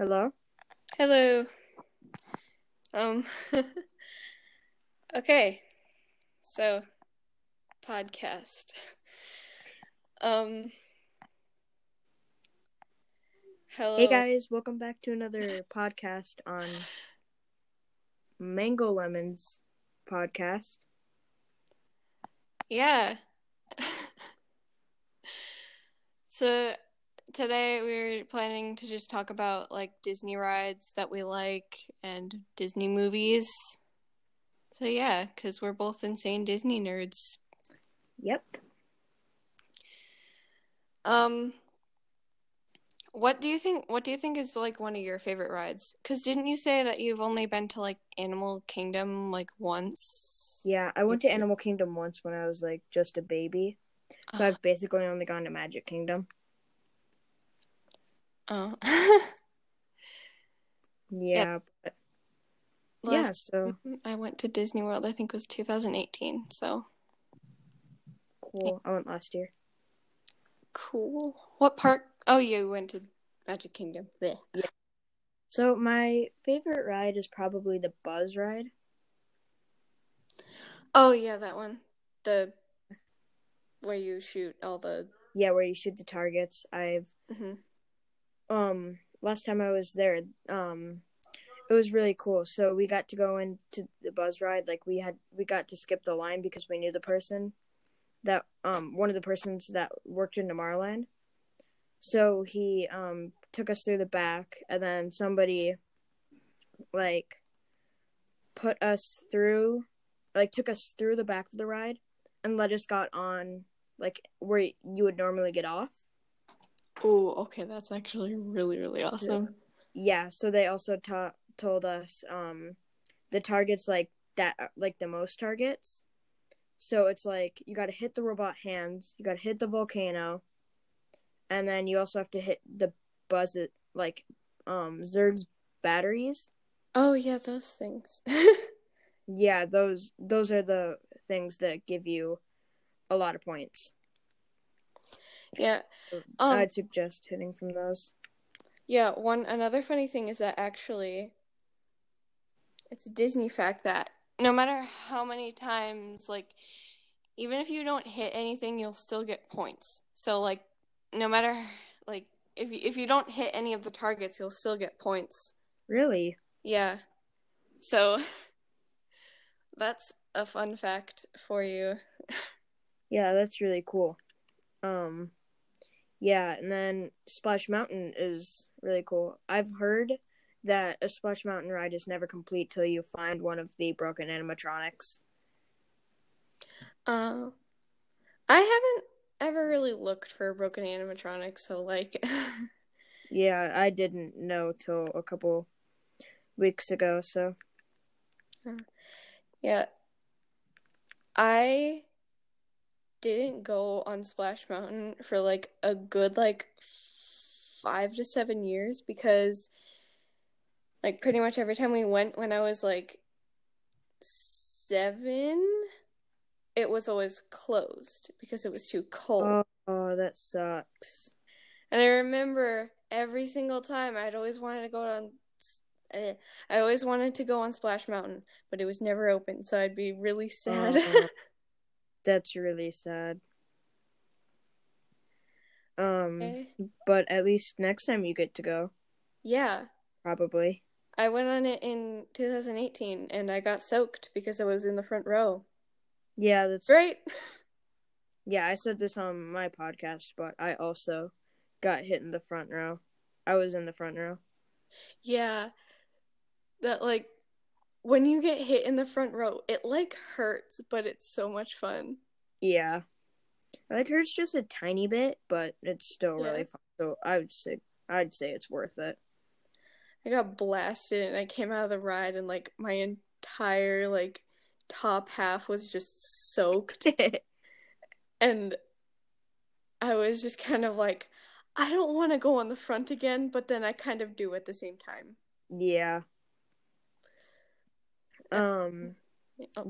Hello? Hello. Um Okay. So podcast. Um Hello. Hey guys, welcome back to another podcast on Mango Lemons podcast. Yeah. so today we're planning to just talk about like Disney rides that we like and Disney movies. So yeah, cuz we're both insane Disney nerds. Yep. Um what do you think what do you think is like one of your favorite rides? Cuz didn't you say that you've only been to like Animal Kingdom like once? Yeah, I went to Animal Kingdom once when I was like just a baby. So Ah. I've basically only gone to Magic Kingdom. Oh. Yeah, but yeah, Last so I went to Disney World, I think it was 2018. So cool. I went last year. cool. What park? Oh, you went to Magic Kingdom. Blech. So my favorite ride is probably the Buzz ride. Oh, yeah, that one. The where you shoot all the. Yeah, where you shoot the targets. I've Mhm. Um last time I was there, um it was really cool. So we got to go into the buzz ride. Like we had we got to skip the line because we knew the person that um one of the persons that worked in Tomorrowland. So he um took us through the back and then somebody like put us through like took us through the back of the ride and let us got on like where you would normally get off. Oh, okay, that's actually really really awesome. yeah so they also ta- told us um the targets like that like the most targets so it's like you got to hit the robot hands you got to hit the volcano and then you also have to hit the buzz it like um Zurg's batteries Oh yeah, those things. yeah those those are the things that give you a lot of points yeah. Um. i'd suggest hitting from those Yeah, one another funny thing is that actually it's a Disney fact that no matter how many times like even if you don't hit anything, you'll still get points. So like no matter like if you, if you don't hit any of the targets, you'll still get points. really Yeah. So that's a fun fact for you. Yeah, that's really cool. Um yeah, and then Splash Mountain is really cool. I've heard that a Splash Mountain ride is never complete till you find one of the broken animatronics. Uh I haven't ever really looked for broken animatronics, so like Yeah, I didn't know till a couple weeks ago, so Yeah. I didn't go on Splash Mountain for like a good like five to seven years because like pretty much every time we went when I was like seven, it was always closed because it was too cold. oh, oh that sucks. And I remember every single time I'd always wanted to go on. eh, I always wanted to go on Splash Mountain, but it was never open, so I'd be really sad. That's really sad. Um Okay. but at least next time you get to go, Yeah, probably. I went on it in 2018, and I got soaked because I was in the front row. Yeah, that's Great. Yeah, I said this on my podcast, but I also got hit in the front row. I was in the front row. Yeah, that like when you get hit in the front row, it like hurts, but it's so much fun. Yeah. Like hurts just a tiny bit, but it's still Yeah. really fun. So I would say I'd say it's worth it. I got blasted and I came out of the ride and like my entire like top half was just soaked and I was just kind of like I don't want to go on the front again, but then I kind of do at the same time. yeah. Um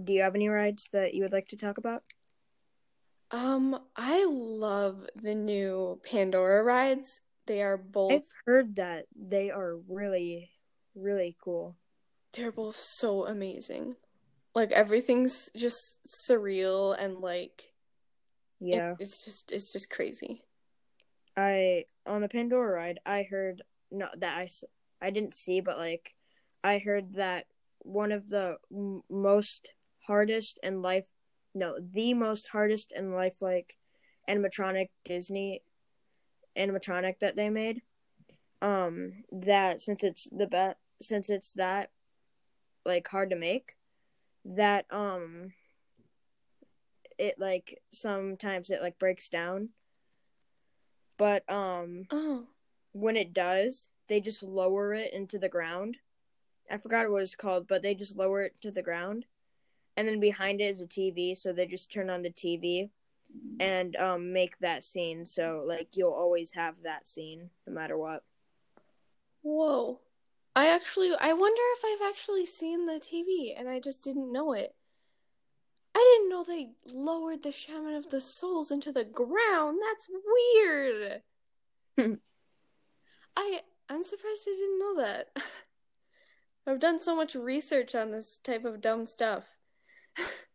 do you have any rides that you would like to talk about? Um, I love the new Pandora rides. They are both I've heard that they are really, really cool. they're both so amazing. Like everything's just surreal and like it- Yeah. it's just it's just crazy. I on the Pandora ride, I heard no that I I didn't see, but like I heard that one of the m- most hardest and life no the most hardest and lifelike animatronic Disney animatronic that they made. Um, that since it's the best since it's that like hard to make, that um it like sometimes it like breaks down but um Oh. when it does they just lower it into the ground i forgot what it's called but they just lower it to the ground and then behind it is a tv so they just turn on the tv and um make that scene so like you'll always have that scene no matter what Whoa. I actually I wonder if I've actually seen the TV and I just didn't know it. I didn't know they lowered the Shaman of the Souls into the ground. That's weird. I I'm surprised I didn't know that. I've done so much research on this type of dumb stuff.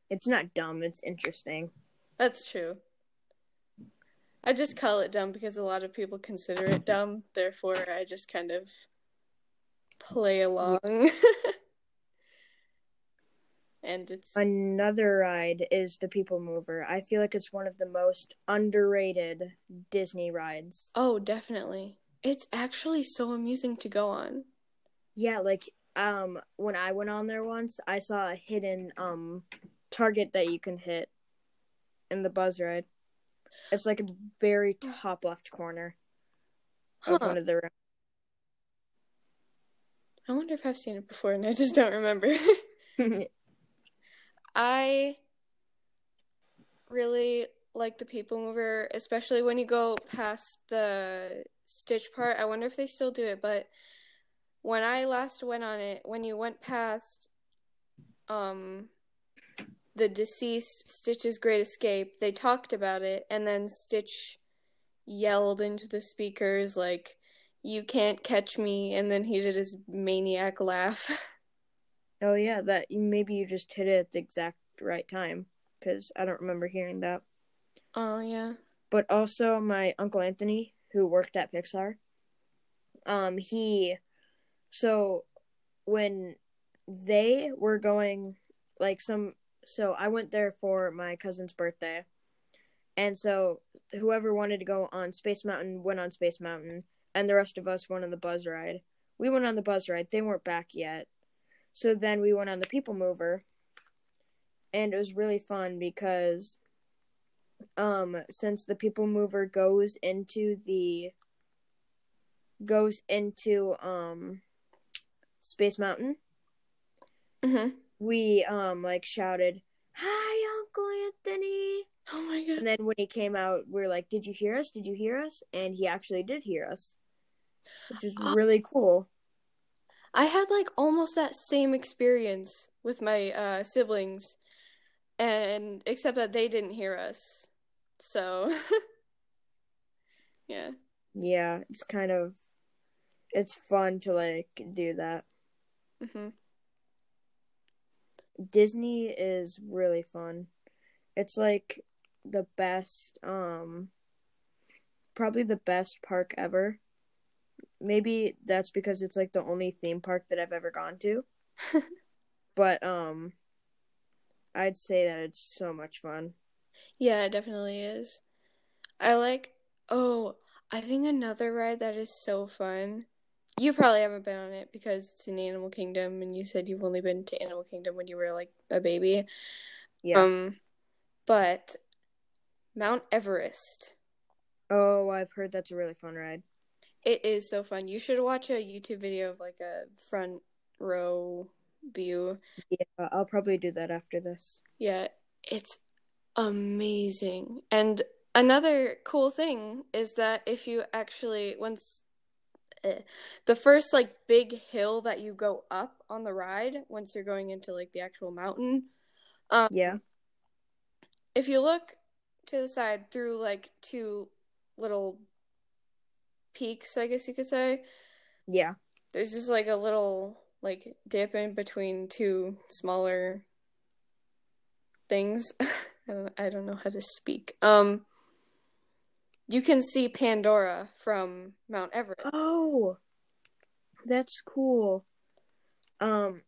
it's not dumb it's interesting That's true. I just call it dumb because a lot of people consider it dumb, therefore I just kind of play along. and it's another ride is the people mover i feel like it's one of the most underrated disney rides Oh, definitely. It's actually so amusing to go on. Yeah, like um when I went on there once, I saw a hidden um target that you can hit in the buzz ride. It's like a very top left corner of Huh. one of the rooms. I wonder if I've seen it before and I just don't remember. I really like the People Mover, especially when you go past the Stitch part. I wonder if they still do it, but when I last went on it, when you went past um the deceased Stitch's Great Escape, they talked about it and then Stitch yelled into the speakers like you can't catch me and then he did his maniac laugh. oh yeah, that maybe you just hit it at the exact right time cuz I don't remember hearing that. Oh yeah. But also my uncle Anthony who worked at Pixar um he so when they were going like some so I went there for my cousin's birthday. And so whoever wanted to go on Space Mountain went on Space Mountain and the rest of us went on the buzz ride. We went on the buzz ride. They weren't back yet. So then we went on the people mover. And it was really fun because um since the people mover goes into the goes into um Space Mountain, Mhm. we um like shouted, "Hi, Uncle Anthony!" Oh my god. And then when he came out, we are like, "Did you hear us? Did you hear us?" And he actually did hear us, which is Oh. really cool. I had like almost that same experience with my uh, siblings, and except that they didn't hear us. So, yeah. Yeah, it's kind of it's fun to like do that. Hmm Disney is really fun. It's like the best um probably the best park ever. Maybe that's because it's like the only theme park that I've ever gone to. but um I'd say that it's so much fun. Yeah, it definitely is. I like, oh, I think another ride that is so fun. You probably haven't been on it because it's in Animal Kingdom, and you said you've only been to Animal Kingdom when you were like a baby. Yeah. Um, but Mount Everest. oh, I've heard that's a really fun ride. It is so fun. You should watch a YouTube video of like a front row view. Yeah, I'll probably do that after this. Yeah, it's amazing. And another cool thing is that if you actually once eh, the first like big hill that you go up on the ride once you're going into like the actual mountain, um Yeah. if you look to the side through like two little peaks, I guess you could say. Yeah. There's just like a little like dip in between two smaller things. I don't, I don't know how to speak. Um, you can see Pandora from Mount Everest. Oh, that's cool. Um,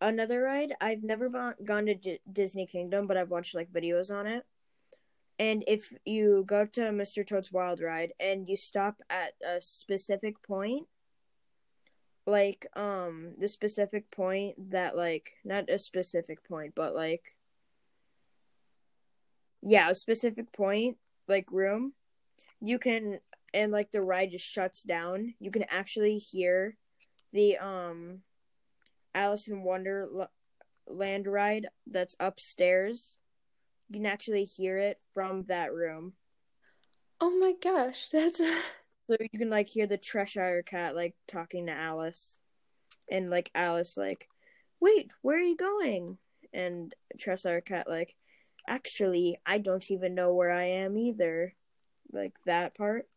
another ride. I've never gone to D- Disney Kingdom, but I've watched like videos on it. And if you go to Mr. Toad's Wild Ride and you stop at a specific point, like um the specific point that like not a specific point, but like yeah, a specific point, like room, you can and like the ride just shuts down. You can actually hear the um Alice in Wonderland ride that's upstairs. You can actually hear it from that room. Oh my gosh, that's so you can like hear the Cheshire cat like talking to Alice. And like Alice like, "Wait, where are you going?" And Cheshire cat like, "Actually, I don't even know where I am either." Like that part.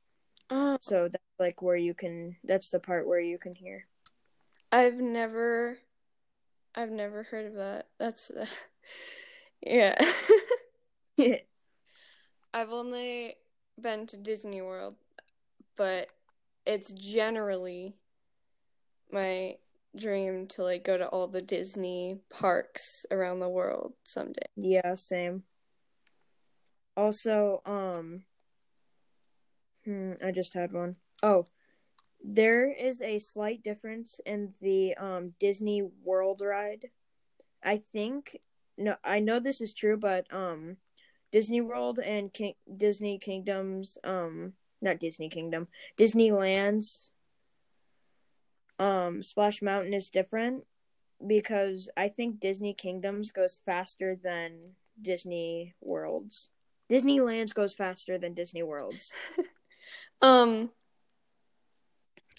Oh. So that's like where you can that's the part where you can hear. I've never I've never heard of that. That's uh, yeah. I've only been to Disney World, but it's generally my dream to like go to all the Disney parks around the world someday. Yeah, same. Also, um hmm, I just had one. Oh, there is a slight difference in the um Disney World ride. I think no, I know this is true, but um, Disney World and King- Disney Kingdoms, um, not Disney Kingdom, Disneyland's, um, Splash Mountain is different because I think Disney Kingdoms goes faster than Disney Worlds. Disneyland's goes faster than Disney Worlds. um,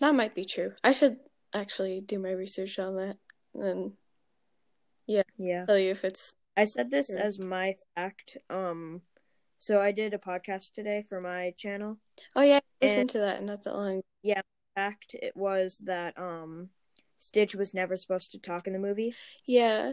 that might be true. I should actually do my research on that and yeah. Yeah. Tell you if it's I said this true. as my fact. Um so I did a podcast today for my channel. Oh yeah, listen to that not that long. Yeah, fact it was that um Stitch was never supposed to talk in the movie. Yeah.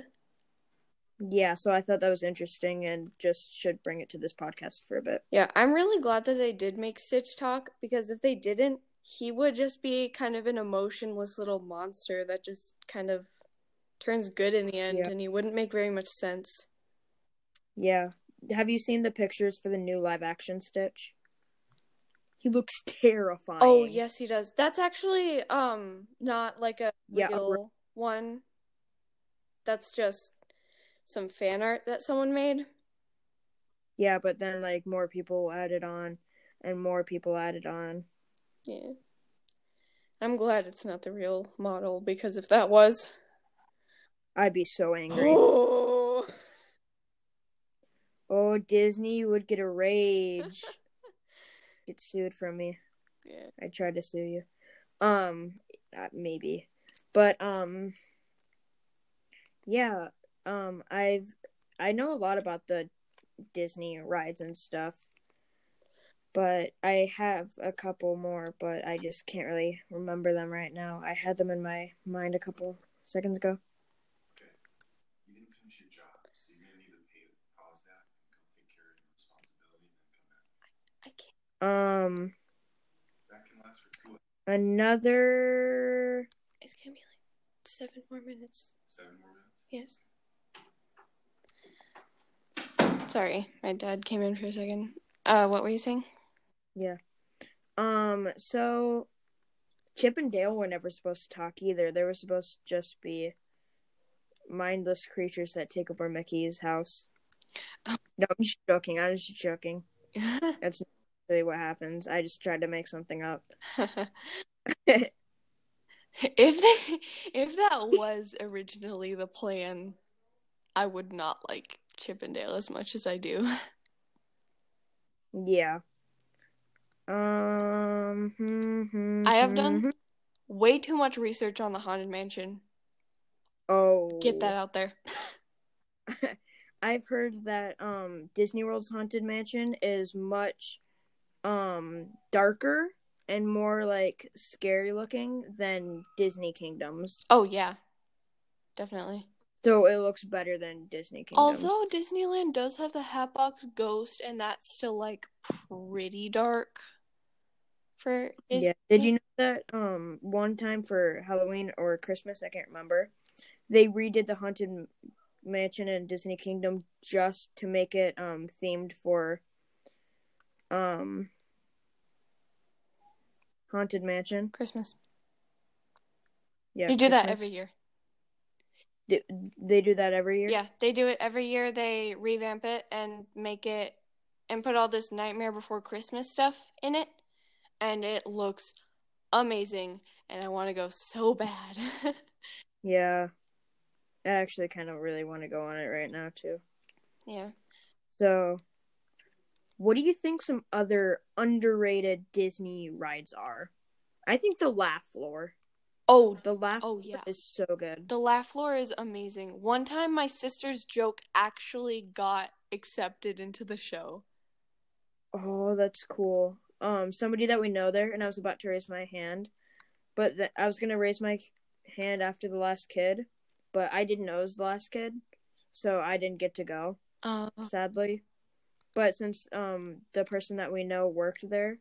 Yeah, so I thought that was interesting and just should bring it to this podcast for a bit. Yeah, I'm really glad that they did make Stitch talk because if they didn't, he would just be kind of an emotionless little monster that just kind of turns good in the end yeah. and he wouldn't make very much sense. Yeah. Have you seen the pictures for the new live action Stitch? He looks terrifying. Oh, yes he does. That's actually um not like a yeah, real a... one. That's just some fan art that someone made. Yeah, but then like more people added on and more people added on. Yeah. I'm glad it's not the real model because if that was I'd be so angry. Oh, oh Disney would get a rage. get sued from me. Yeah. I tried to sue you. Um uh, maybe. But um yeah, um I've I know a lot about the Disney rides and stuff. But I have a couple more, but I just can't really remember them right now. I had them in my mind a couple seconds ago. I can't. Um, another. It's gonna be like seven more minutes. Seven more minutes. Yes. Sorry, my dad came in for a second. Uh, what were you saying? Yeah. Um. So, Chip and Dale were never supposed to talk either. They were supposed to just be mindless creatures that take over Mickey's house. Oh. No, I'm just joking. I'm just joking. That's really what happens. I just tried to make something up. if they, if that was originally the plan, I would not like Chip and Dale as much as I do. Yeah. Um. Hmm, hmm, I have done hmm. way too much research on the Haunted Mansion. Oh. Get that out there. I've heard that um Disney World's Haunted Mansion is much um darker and more like scary looking than Disney Kingdoms. Oh yeah, definitely. So it looks better than Disney Kingdoms. Although Disneyland does have the Hatbox Ghost, and that's still like pretty dark. For Disney. yeah, did you know that um one time for Halloween or Christmas, I can't remember, they redid the Haunted Mansion in Disney Kingdom just to make it um themed for um Haunted Mansion. Christmas? Yeah, they do that every year. Do, they do that every year. Yeah, they do it every year. They revamp it and make it and put all this Nightmare Before Christmas stuff in it, and it looks amazing. And I want to go so bad. Yeah. I actually kind of really want to go on it right now too. yeah. So, what do you think some other underrated Disney rides are? I think the Laugh Floor. Oh, The Laugh Oh, Floor yeah. is so good. the laugh floor is amazing. One time, my sister's joke actually got accepted into the show. Oh, that's cool. Um, somebody that we know there, and I was about to raise my hand, but th- I was gonna raise my hand after the last kid, but I didn't know it was the last kid, so I didn't get to go. Uh, sadly. But since um the person that we know worked there,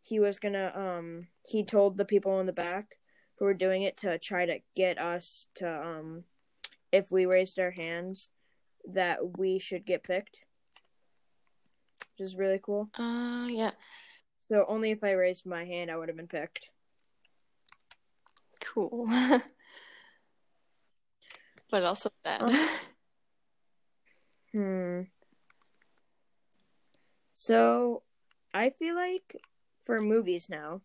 he was gonna um he told the people in the back who were doing it to try to get us to um if we raised our hands that we should get picked. Which is really cool. uh, yeah. So only if I raised my hand I would have been picked. Cool. but also sad. Um, Hmm. So, I feel like for movies now,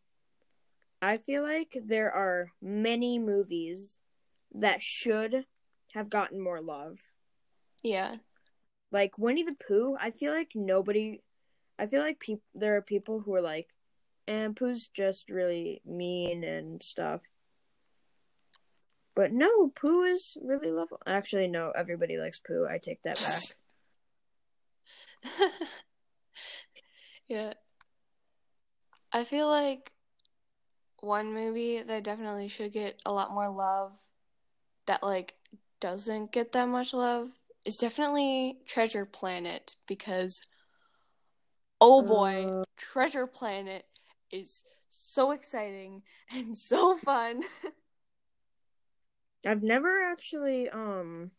I feel like there are many movies that should have gotten more love. yeah. Like Winnie the Pooh, I feel like nobody I feel like peop- there are people who are like, and Pooh's just really mean and stuff. But no, Pooh is really lovable. Actually, no, everybody likes Pooh. I take that back. yeah. I feel like one movie that definitely should get a lot more love that like doesn't get that much love is definitely Treasure Planet because oh boy, Uh. Treasure Planet is so exciting and so fun. I've never actually um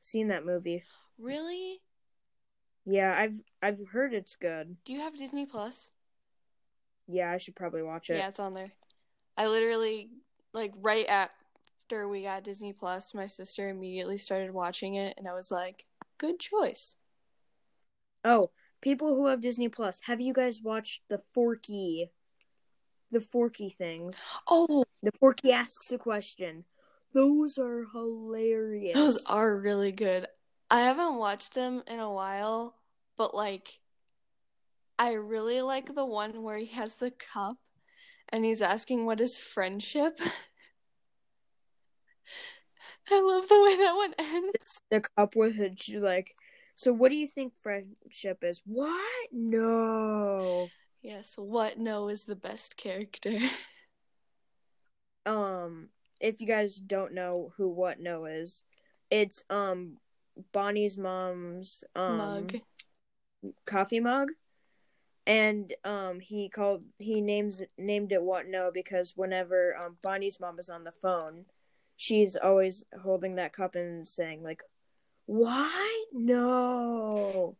seen that movie. really? Yeah, I've I've heard it's good. Do you have Disney Plus? Yeah, I should probably watch it. Yeah, it's on there. I literally like right after we got Disney Plus, my sister immediately started watching it and I was like, good choice. Oh, people who have Disney Plus, have you guys watched the Forky the Forky things? Oh, The Forky asks a question. Those are hilarious. those are really good. I haven't watched them in a while, but like I really like the one where he has the cup and he's asking what is friendship. I love the way that one ends. the cup with it she's like so what do you think friendship is? What? No. Yes, what no is the best character. um if you guys don't know who what no is it's um bonnie's mom's um Mug. coffee mug and um he called he names named it what no because whenever um bonnie's mom is on the phone she's always holding that cup and saying like why no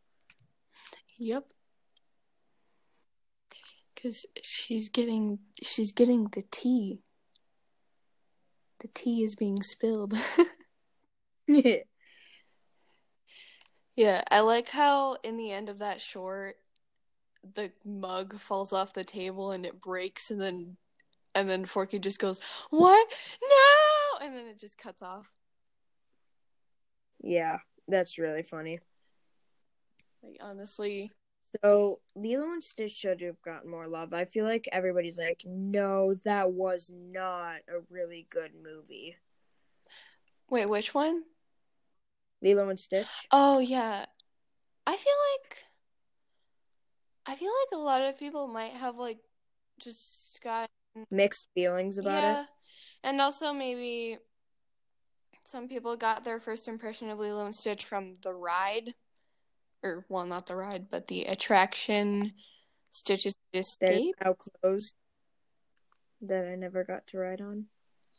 Yep. Cause she's getting she's getting the tea. The tea is being spilled. yeah, Yeah, I like how in the end of that short the mug falls off the table and it breaks and then and then Forky just goes, "What? No!" and then it just cuts off. yeah that's really funny Like honestly, So Lilo and Stitch should have gotten more love. I feel like everybody's like, no, that was not a really good movie. wait, which one? Lilo and Stitch. Oh yeah. I feel like I feel like a lot of people might have like just got Mixed feelings about yeah. it. And also maybe some people got their first impression of Lilo and Stitch from the ride. Or well, not the ride, but the attraction is Escape. how close that I never got to ride on.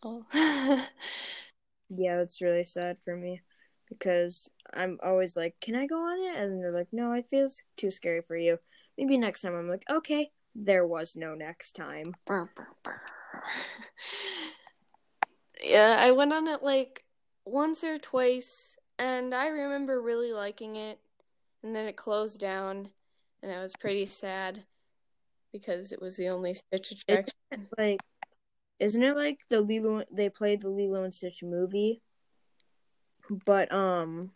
Oh. Yeah, it's really sad for me because I'm always like, "Can I go on it?" And they're like, "No, I feel it's too scary for you. Maybe next time." I'm like, "Okay." There was no next time. Brr, brr, brr. yeah, I went on it like once or twice, and I remember really liking it. And then it closed down, and I was pretty sad because it was the only Stitch attraction. Like, isn't it like the Lilo? They played the Lilo and Stitch movie, but um,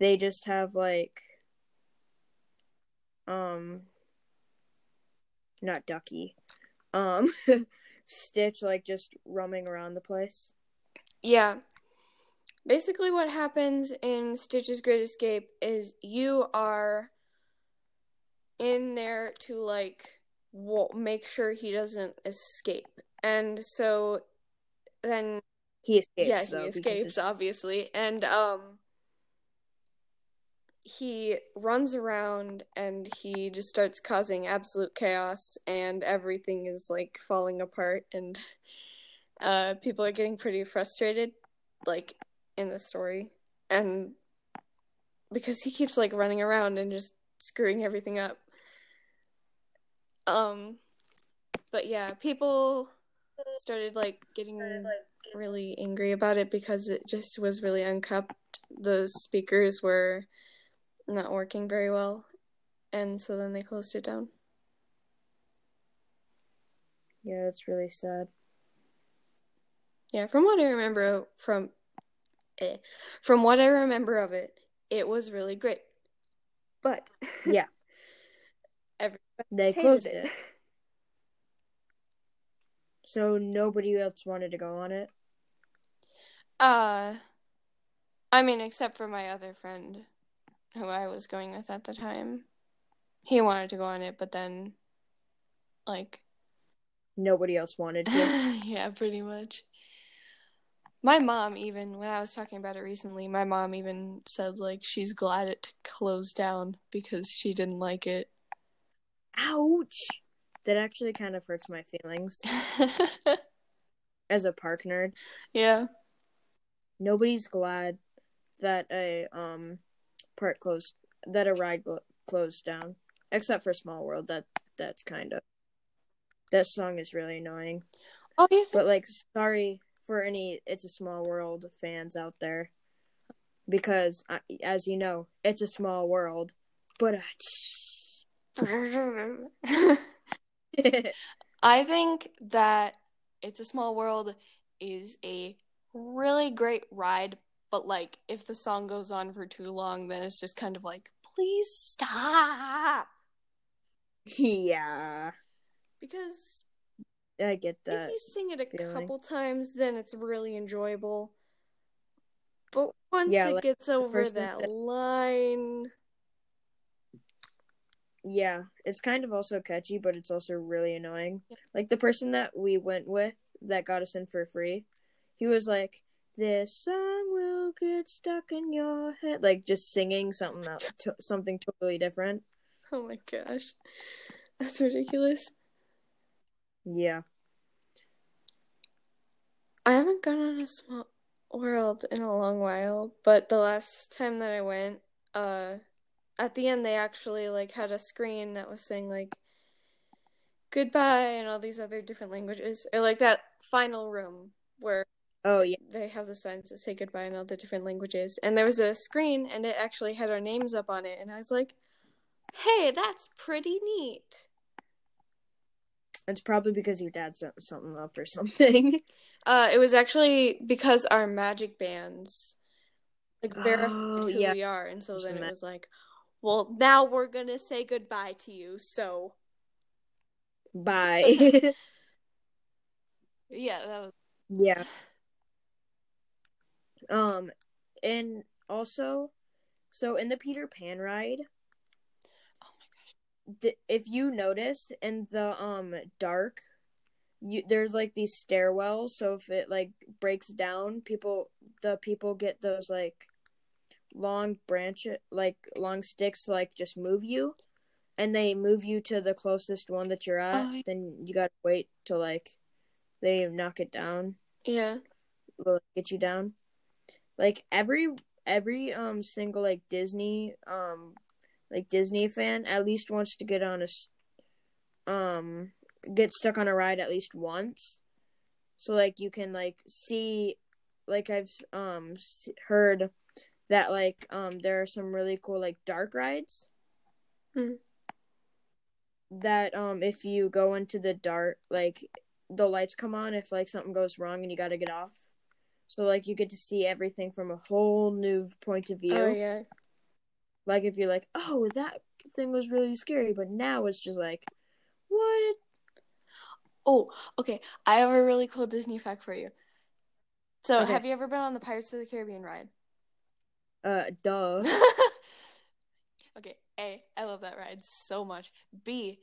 they just have like, um, not Ducky, um, Stitch like just roaming around the place. Yeah. Basically, what happens in Stitch's Great Escape is you are in there to like make sure he doesn't escape, and so then He escapes. yeah, though, he escapes obviously, and um, he runs around and he just starts causing absolute chaos, and everything is like falling apart, and uh, people are getting pretty frustrated, like in the story, and because he keeps like running around and just screwing everything up. Um, but yeah, people started like getting really angry about it because it just was really unkept. The speakers were not working very well, and so then they closed it down. Yeah, it's really sad. Yeah, from what I remember from eh, from what I remember of it, it was really great. But Yeah. They closed it. So nobody else wanted to go on it. Uh, I mean, except for my other friend, who I was going with at the time. He wanted to go on it, but then, like, Nobody else wanted to. yeah, pretty much. My mom, even when I was talking about it recently, my mom even said like she's glad it closed down because she didn't like it. Ouch! That actually kind of hurts my feelings as a park nerd. yeah. Nobody's glad that a um park closed, that a ride gl- closed down, except for Small World. That that's kind of that song is really annoying. Oh, you But like, sorry for any "It's a Small World" fans out there, because as you know, it's a small world. But uh, I think that It's a Small World is a really great ride, but like if the song goes on for too long, then it's just kind of like, please stop. yeah, Because I get that. if you sing it a feeling. couple times, then it's really enjoyable. But once Yeah, it like gets over that that- line, Yeah, it's kind of also catchy, but it's also really annoying. Like the person that we went with that got us in for free, he was like, "This song will get stuck in your head," like just singing something else, to- something totally different. oh my gosh, that's ridiculous. Yeah, I haven't gone on a small world in a long while, but the last time that I went, uh, at the end they actually like had a screen that was saying like goodbye and all these other different languages, or like that final room where oh yeah, they have the signs that say goodbye in all the different languages, and there was a screen and it actually had our names up on it, and I was like, hey, that's pretty neat. it's probably because your dad sent something up or something. Uh, it was actually because our magic bands like verified Oh, who yeah. we are, and so then it was like, well, now we're gonna say goodbye to you. So Bye. yeah, that was yeah. Um, and also, so in the Peter Pan ride, oh my gosh. if you notice in the um dark, you there's like these stairwells. So if it like breaks down, people the people get those like long branch like long sticks to, like just move you, and they move you to the closest one that you're at. Oh. Then you gotta wait till like they knock it down. Yeah. will get you down. Like every every um single like Disney um like Disney fan at least wants to get on a s- um get stuck on a ride at least once. So like you can like see like I've um heard that like um there are some really cool like dark rides. Hmm. That um if you go into the dark like the lights come on if like something goes wrong and you got to get off. So like you get to see everything from a whole new point of view. Oh yeah. Like if you're like, "Oh, that thing was really scary," but now it's just like, "What?" Oh, okay. I have a really cool Disney fact for you. So, Okay. have you ever been on the Pirates of the Caribbean ride? Uh, duh. okay, A, I love that ride so much. B,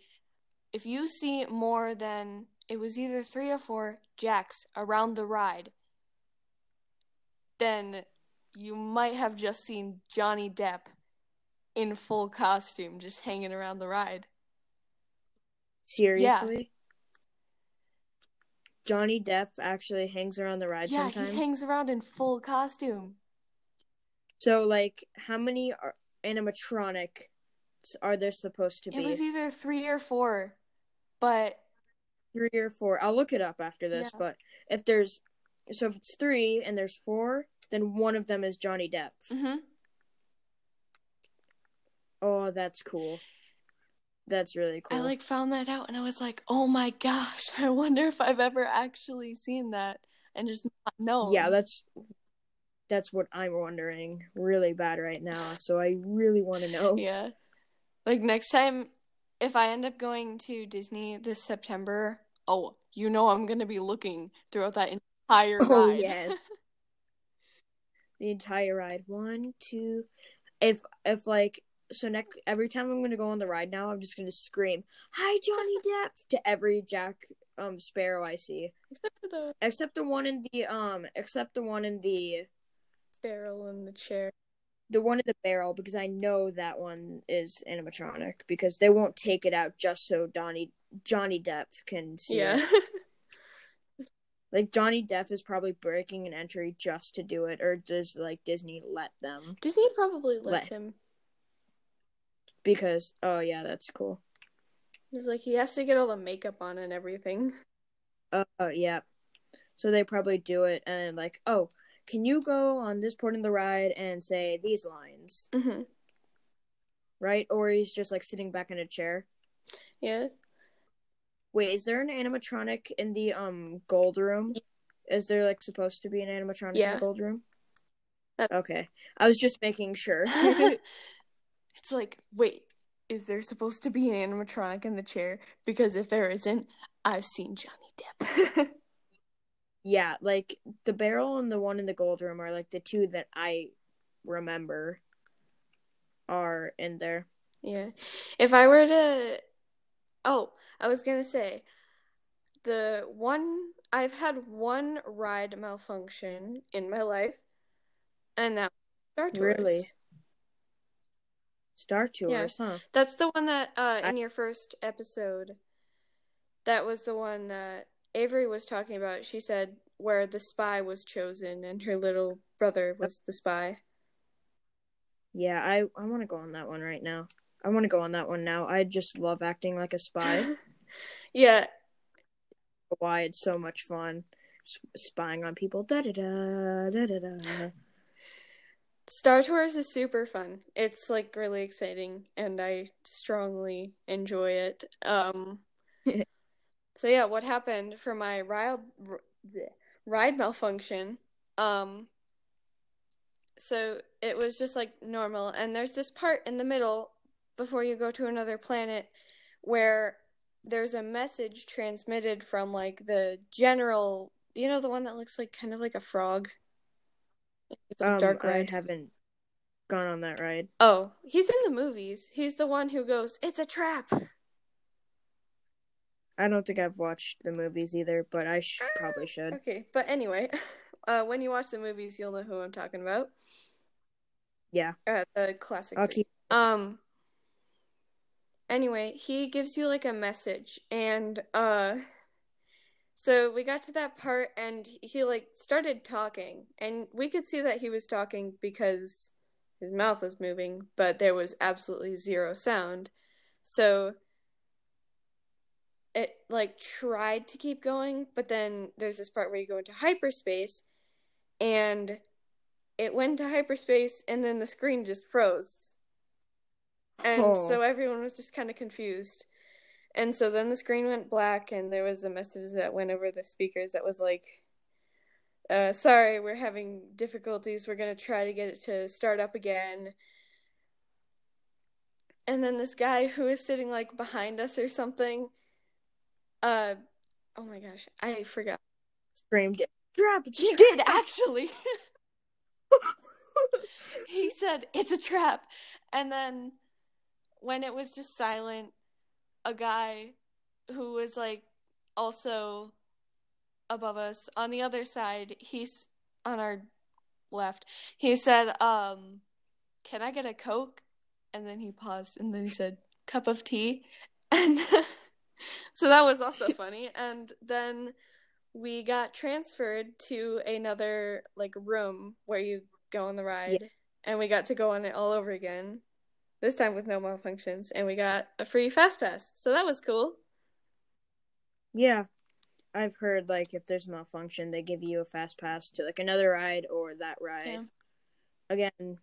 if you see more than it was either three or four jacks around the ride, then you might have just seen Johnny Depp in full costume just hanging around the ride. Seriously? Johnny Depp actually hangs around the ride yeah, sometimes. he hangs around in full costume. So like, how many are animatronic are there supposed to be? It was either three or four, but three or four. I'll look it up after this, Yeah. but if there's so if it's three and there's four, then one of them is Johnny Depp. mhm. Oh, that's cool. That's really cool. I like found that out and I was like, oh my gosh, I wonder if I've ever actually seen that and just not known. Yeah, that's that's what I'm wondering really bad right now. So I really want to know. yeah. Like next time, if I end up going to Disney this September, oh, you know I'm gonna be looking throughout that entire Oh, ride. yes. The entire ride. One, two. If if like so next every time I'm gonna go on the ride now, I'm just gonna scream, "Hi, Johnny Depp!" to every Jack um Sparrow I see, Except for the except the one in the um, except the one in the barrel in the chair. the one in the barrel because I know that one is animatronic because they won't take it out just so Donnie Johnny Depp can see Yeah. it. Like Johnny Depp is probably breaking an entry just to do it, or does like Disney let them? Disney probably lets Let- him. Because oh yeah, that's cool. He's like he has to get all the makeup on and everything. Uh, yeah. So they probably do it and like, oh, can you go on this part of the ride and say these lines, Mm-hmm. right? Or he's just like sitting back in a chair. Yeah. Wait, is there an animatronic in the um gold room? Is there like supposed to be an animatronic in the gold room? That- Okay, I was just making sure. it's like, wait, is there supposed to be an animatronic in the chair? Because if there isn't, I've seen Johnny Depp. yeah, like the barrel and the one in the gold room are like the two that I remember are in there. yeah. If I were to. Oh, I was gonna say. The one. I've had one ride malfunction in my life, and that was Star Tours. Really? Star Tours, huh? That's the one that uh I- in your first episode that was the one that Avery was talking about. She said where the spy was chosen and her little brother was the spy. Yeah, I I want to go on that one right now. I want to go on that one now. I just love acting like a spy. yeah, Why it's so much fun spying on people. Da da da da da da. Star Tours is super fun. It's like really exciting and I strongly enjoy it. Um So yeah, what happened for my ride ride malfunction? Um so it was just like normal and there's this part in the middle before you go to another planet where there's a message transmitted from like the general, you know the one that looks like kind of like a frog. It's Um, dark I ride. haven't gone on that ride. Oh, he's in the movies. He's the one who goes, "It's a trap." I don't think I've watched the movies either, but I sh- probably should. Okay, but anyway, uh, when you watch the movies, you'll know who I'm talking about. Yeah. Uh, the classic. I'll three. keep. Um. Anyway, he gives you like a message, and uh, so we got to that part, and he like started talking, and we could see that he was talking because his mouth was moving, but there was absolutely zero sound. So it like tried to keep going, but then there's this part where you go into hyperspace, and it went to hyperspace, and then the screen just froze. And Oh. so everyone was just kind of confused. And so then the screen went black, and there was a message that went over the speakers that was like, uh, sorry, we're having difficulties. We're going to try to get it to start up again. And then this guy who was sitting like behind us or something, uh, oh my gosh, I forgot. Screamed. It. He did actually. he said, It's a trap. And then when it was just silent, a guy who was like also above us on the other side, he's on our left. He said, um, Can I get a Coke? And then he paused and then he said, Cup of tea. And so that was also funny. And then we got transferred to another like room where you go on the ride and we got to go on it all over again this time with no malfunctions and we got a free fast pass so that was cool Yeah. I've heard like if there's a malfunction, they give you a fast pass to like another ride or that ride. Yeah. Again.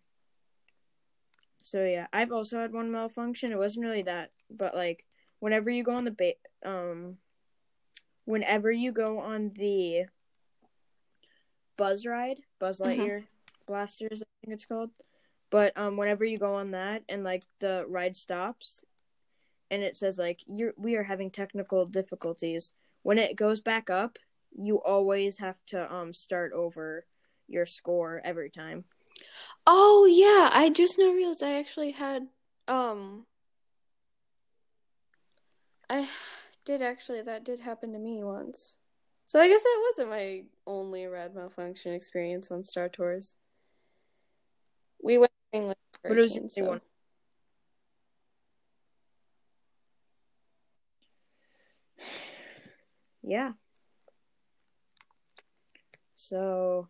So yeah, I've also had one malfunction. It wasn't really that, but like whenever you go on the ba- um whenever you go on the buzz ride, Buzz Mhm. Lightyear blasters, I think it's called. But um whenever you go on that and like the ride stops and it says like you're we are having technical difficulties when it goes back up, you always have to um start over your score every time. oh yeah. I just now realized i actually had um i did actually that did happen to me once. So i guess that wasn't my only rad malfunction experience on star tours. We went like But it was the only one. Yeah. So,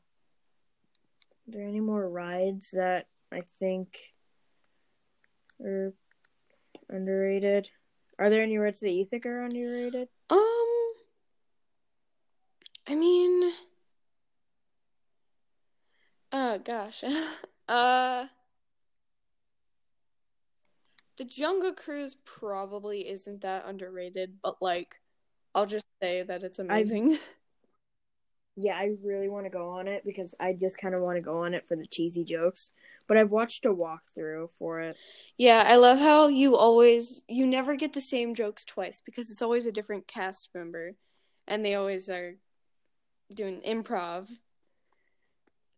are there any more rides that I think are underrated? Are there any rides that you think are underrated? Um, I mean, oh gosh, uh, the Jungle Cruise probably isn't that underrated, but like, I'll just say that it's amazing. Yeah, I really want to go on it because I just kind of want to go on it for the cheesy jokes. But I've watched a walkthrough for it. Yeah, I love how you always you never get the same jokes twice because it's always a different cast member, and they always are doing improv.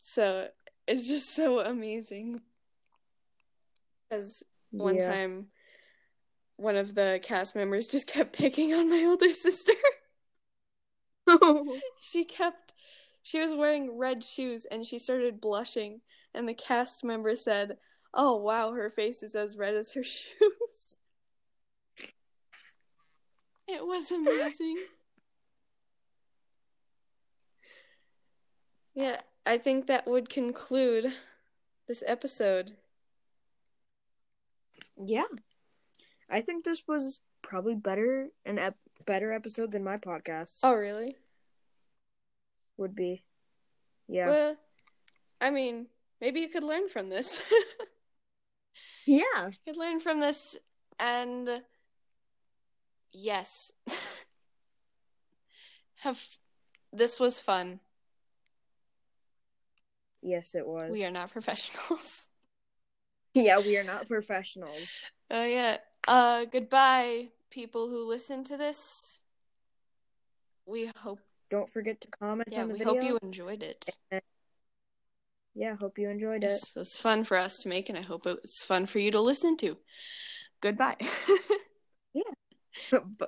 So it's just so amazing. Because one yeah. time, one of the cast members just kept picking on my older sister. she kept, she was wearing red shoes and she started blushing, and the cast member said, "Oh wow, her face is as red as her shoes." It was amazing. yeah, I think that would conclude this episode. Yeah. I think this was probably better an ep- better episode than my podcast Oh, really? would be. Yeah. Well, I mean, maybe you could learn from this. yeah. you could learn from this, and yes, have this was fun. Yes, it was. We are not professionals. Yeah, we are not professionals. Oh yeah. Uh, goodbye, people who listen to this. We hope. Don't forget to comment Yeah, on the we video. hope you enjoyed it. And yeah, hope you enjoyed it. It was fun for us to make, and I hope it's fun for you to listen to. Goodbye. Yeah. Bye.